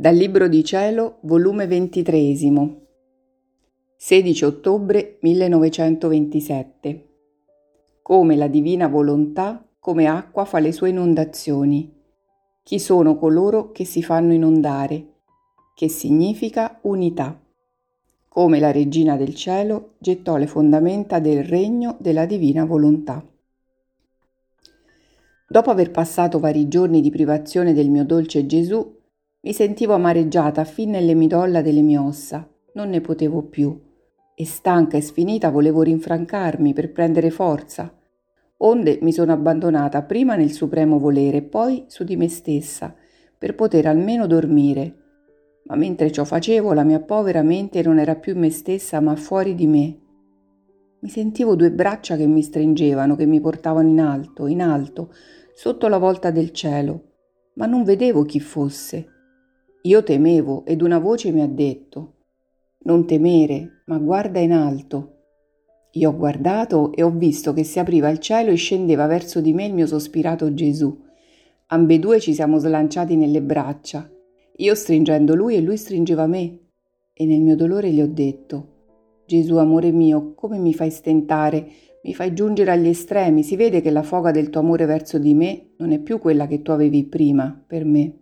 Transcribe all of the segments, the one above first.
Dal Libro di Cielo, volume 23, 16 ottobre 1927. Come la divina volontà, come acqua fa le sue inondazioni. Chi sono coloro che si fanno inondare? Che significa unità. Come la regina del cielo gettò le fondamenta del regno della divina volontà. Dopo aver passato vari giorni di privazione del mio dolce Gesù, mi sentivo amareggiata fin nelle midolla delle mie ossa, non ne potevo più, e stanca e sfinita volevo rinfrancarmi per prendere forza. Onde mi sono abbandonata prima nel supremo volere, poi su di me stessa, per poter almeno dormire. Ma mentre ciò facevo, la mia povera mente non era più me stessa, ma fuori di me. Mi sentivo due braccia che mi stringevano, che mi portavano in alto, in alto, sotto la volta del cielo, ma non vedevo chi fosse. Io temevo ed una voce mi ha detto, non temere, ma guarda in alto. Io ho guardato e ho visto che si apriva il cielo e scendeva verso di me il mio sospirato Gesù. Ambedue ci siamo slanciati nelle braccia, io stringendo lui e lui stringeva me. E nel mio dolore gli ho detto, Gesù amore mio, come mi fai stentare, mi fai giungere agli estremi, si vede che la foga del tuo amore verso di me non è più quella che tu avevi prima per me.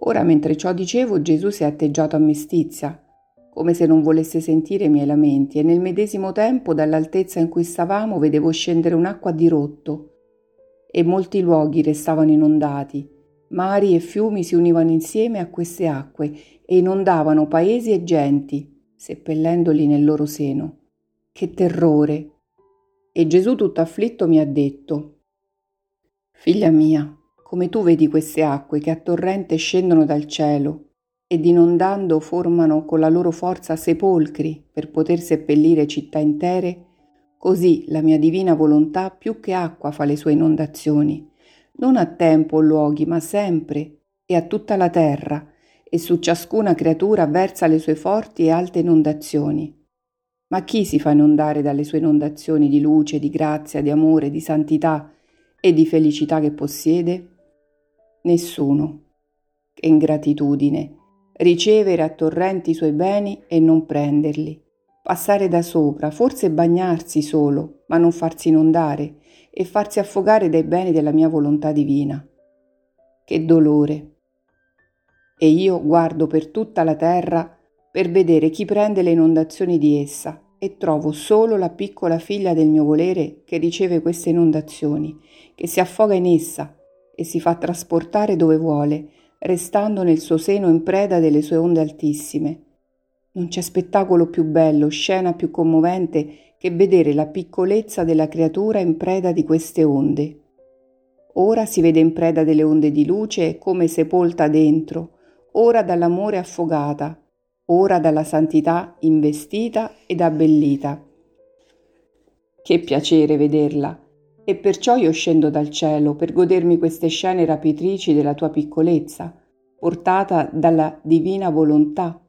Ora mentre ciò dicevo Gesù si è atteggiato a mestizia, come se non volesse sentire i miei lamenti, e nel medesimo tempo dall'altezza in cui stavamo vedevo scendere un'acqua di rotto, e molti luoghi restavano inondati, mari e fiumi si univano insieme a queste acque e inondavano paesi e genti, seppellendoli nel loro seno. Che terrore! E Gesù tutto afflitto mi ha detto, Figlia mia, come tu vedi queste acque che a torrente scendono dal cielo ed inondando formano con la loro forza sepolcri per poter seppellire città intere, così la mia divina volontà più che acqua fa le sue inondazioni, non a tempo o luoghi, ma sempre e a tutta la terra, e su ciascuna creatura versa le sue forti e alte inondazioni. Ma chi si fa inondare dalle sue inondazioni di luce, di grazia, di amore, di santità e di felicità che possiede? Nessuno. Che ingratitudine. Ricevere a torrenti i suoi beni e non prenderli. Passare da sopra, forse bagnarsi solo, ma non farsi inondare e farsi affogare dai beni della mia volontà divina. Che dolore. E io guardo per tutta la terra per vedere chi prende le inondazioni di essa e trovo solo la piccola figlia del mio volere che riceve queste inondazioni, che si affoga in essa e si fa trasportare dove vuole, restando nel suo seno in preda delle sue onde altissime. Non c'è spettacolo più bello, scena più commovente che vedere la piccolezza della creatura in preda di queste onde. Ora si vede in preda delle onde di luce come sepolta dentro, ora dall'amore affogata, ora dalla santità investita ed abbellita. Che piacere vederla! E perciò io scendo dal cielo per godermi queste scene rapitrici della tua piccolezza, portata dalla divina volontà,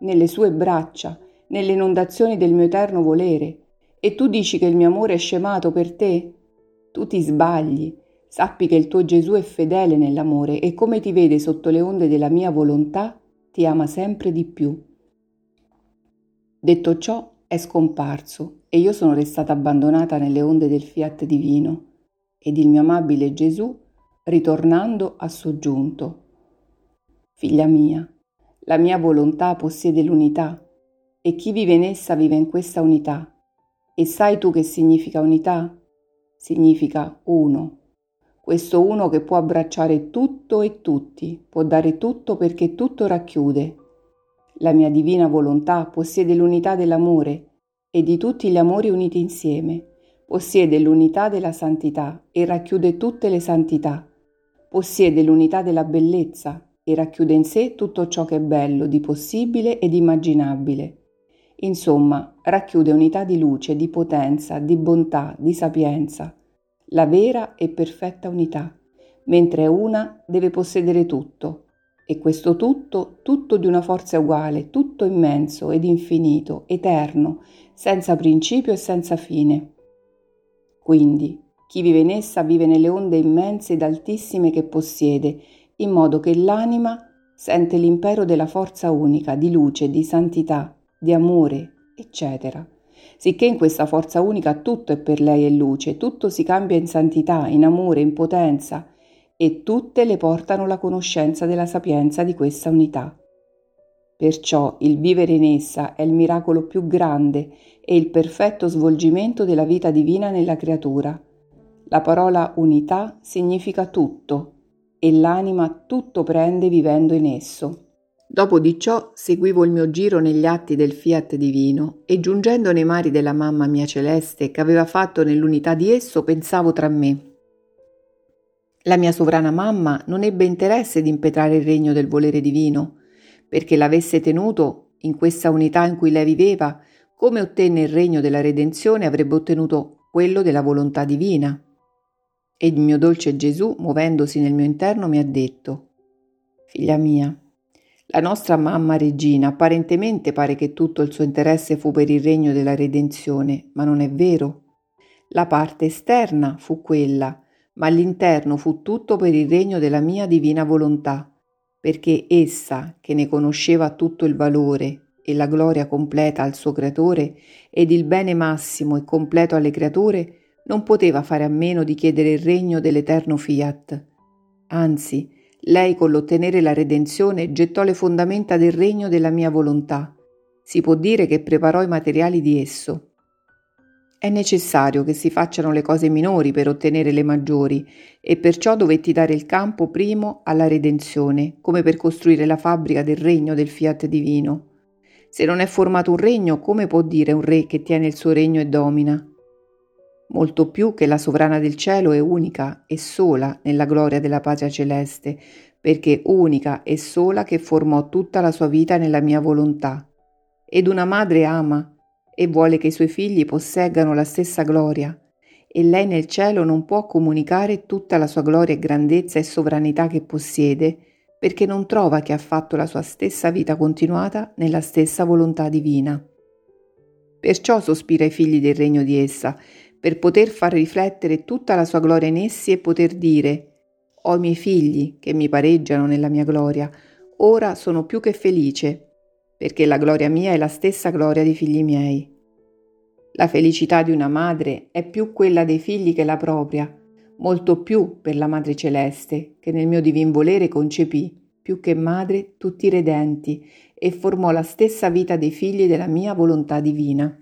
nelle sue braccia, nelle inondazioni del mio eterno volere. E tu dici che il mio amore è scemato per te? Tu ti sbagli. Sappi che il tuo Gesù è fedele nell'amore e come ti vede sotto le onde della mia volontà, ti ama sempre di più. Detto ciò, è scomparso e io sono restata abbandonata nelle onde del fiat divino ed il mio amabile Gesù ritornando ha soggiunto. Figlia mia, la mia volontà possiede l'unità e chi vive in essa vive in questa unità. E sai tu che significa unità? Significa uno. Questo uno che può abbracciare tutto e tutti, può dare tutto perché tutto racchiude la mia divina volontà possiede l'unità dell'amore e di tutti gli amori uniti insieme, possiede l'unità della santità e racchiude tutte le santità, possiede l'unità della bellezza e racchiude in sé tutto ciò che è bello, di possibile ed immaginabile. Insomma, racchiude unità di luce, di potenza, di bontà, di sapienza, la vera e perfetta unità, mentre una deve possedere tutto, e questo tutto, tutto di una forza uguale, tutto immenso ed infinito, eterno, senza principio e senza fine. Quindi, chi vive in essa vive nelle onde immense ed altissime che possiede, in modo che l'anima sente l'impero della forza unica, di luce, di santità, di amore, eccetera. Sicché in questa forza unica tutto è per lei e luce, tutto si cambia in santità, in amore, in potenza, e tutte le portano la conoscenza della sapienza di questa unità. Perciò il vivere in essa è il miracolo più grande e il perfetto svolgimento della vita divina nella creatura. La parola unità significa tutto e l'anima tutto prende vivendo in esso. Dopo di ciò seguivo il mio giro negli atti del fiat divino e giungendo nei mari della mamma mia celeste che aveva fatto nell'unità di esso pensavo tra me. La mia sovrana mamma non ebbe interesse di impetrare il regno del volere divino, perché l'avesse tenuto in questa unità in cui lei viveva, come ottenne il regno della redenzione avrebbe ottenuto quello della volontà divina. E il mio dolce Gesù, muovendosi nel mio interno, mi ha detto, Figlia mia, la nostra mamma regina apparentemente pare che tutto il suo interesse fu per il regno della redenzione, ma non è vero. La parte esterna fu quella, ma l'interno fu tutto per il regno della mia divina volontà perché essa, che ne conosceva tutto il valore e la gloria completa al suo creatore ed il bene massimo e completo alle creature, non poteva fare a meno di chiedere il regno dell'eterno fiat. Anzi, lei con l'ottenere la redenzione gettò le fondamenta del regno della mia volontà. Si può dire che preparò i materiali di esso. È necessario che si facciano le cose minori per ottenere le maggiori e perciò dovetti dare il campo primo alla redenzione, come per costruire la fabbrica del regno del fiat divino. Se non è formato un regno, come può dire un re che tiene il suo regno e domina? Molto più che la sovrana del cielo è unica e sola nella gloria della patria celeste, perché unica e sola che formò tutta la sua vita nella mia volontà. Ed una madre ama, e vuole che i suoi figli posseggano la stessa gloria, e lei nel cielo non può comunicare tutta la sua gloria e grandezza e sovranità che possiede, perché non trova che ha fatto la sua stessa vita continuata nella stessa volontà divina. Perciò sospira ai figli del regno di essa, per poter far riflettere tutta la sua gloria in essi e poter dire Ho i miei figli che mi pareggiano nella mia gloria, ora sono più che felice, perché la gloria mia è la stessa gloria dei figli miei. La felicità di una madre è più quella dei figli che la propria, molto più per la Madre Celeste, che nel mio divin volere concepì, più che madre, tutti i redenti e formò la stessa vita dei figli della mia volontà divina.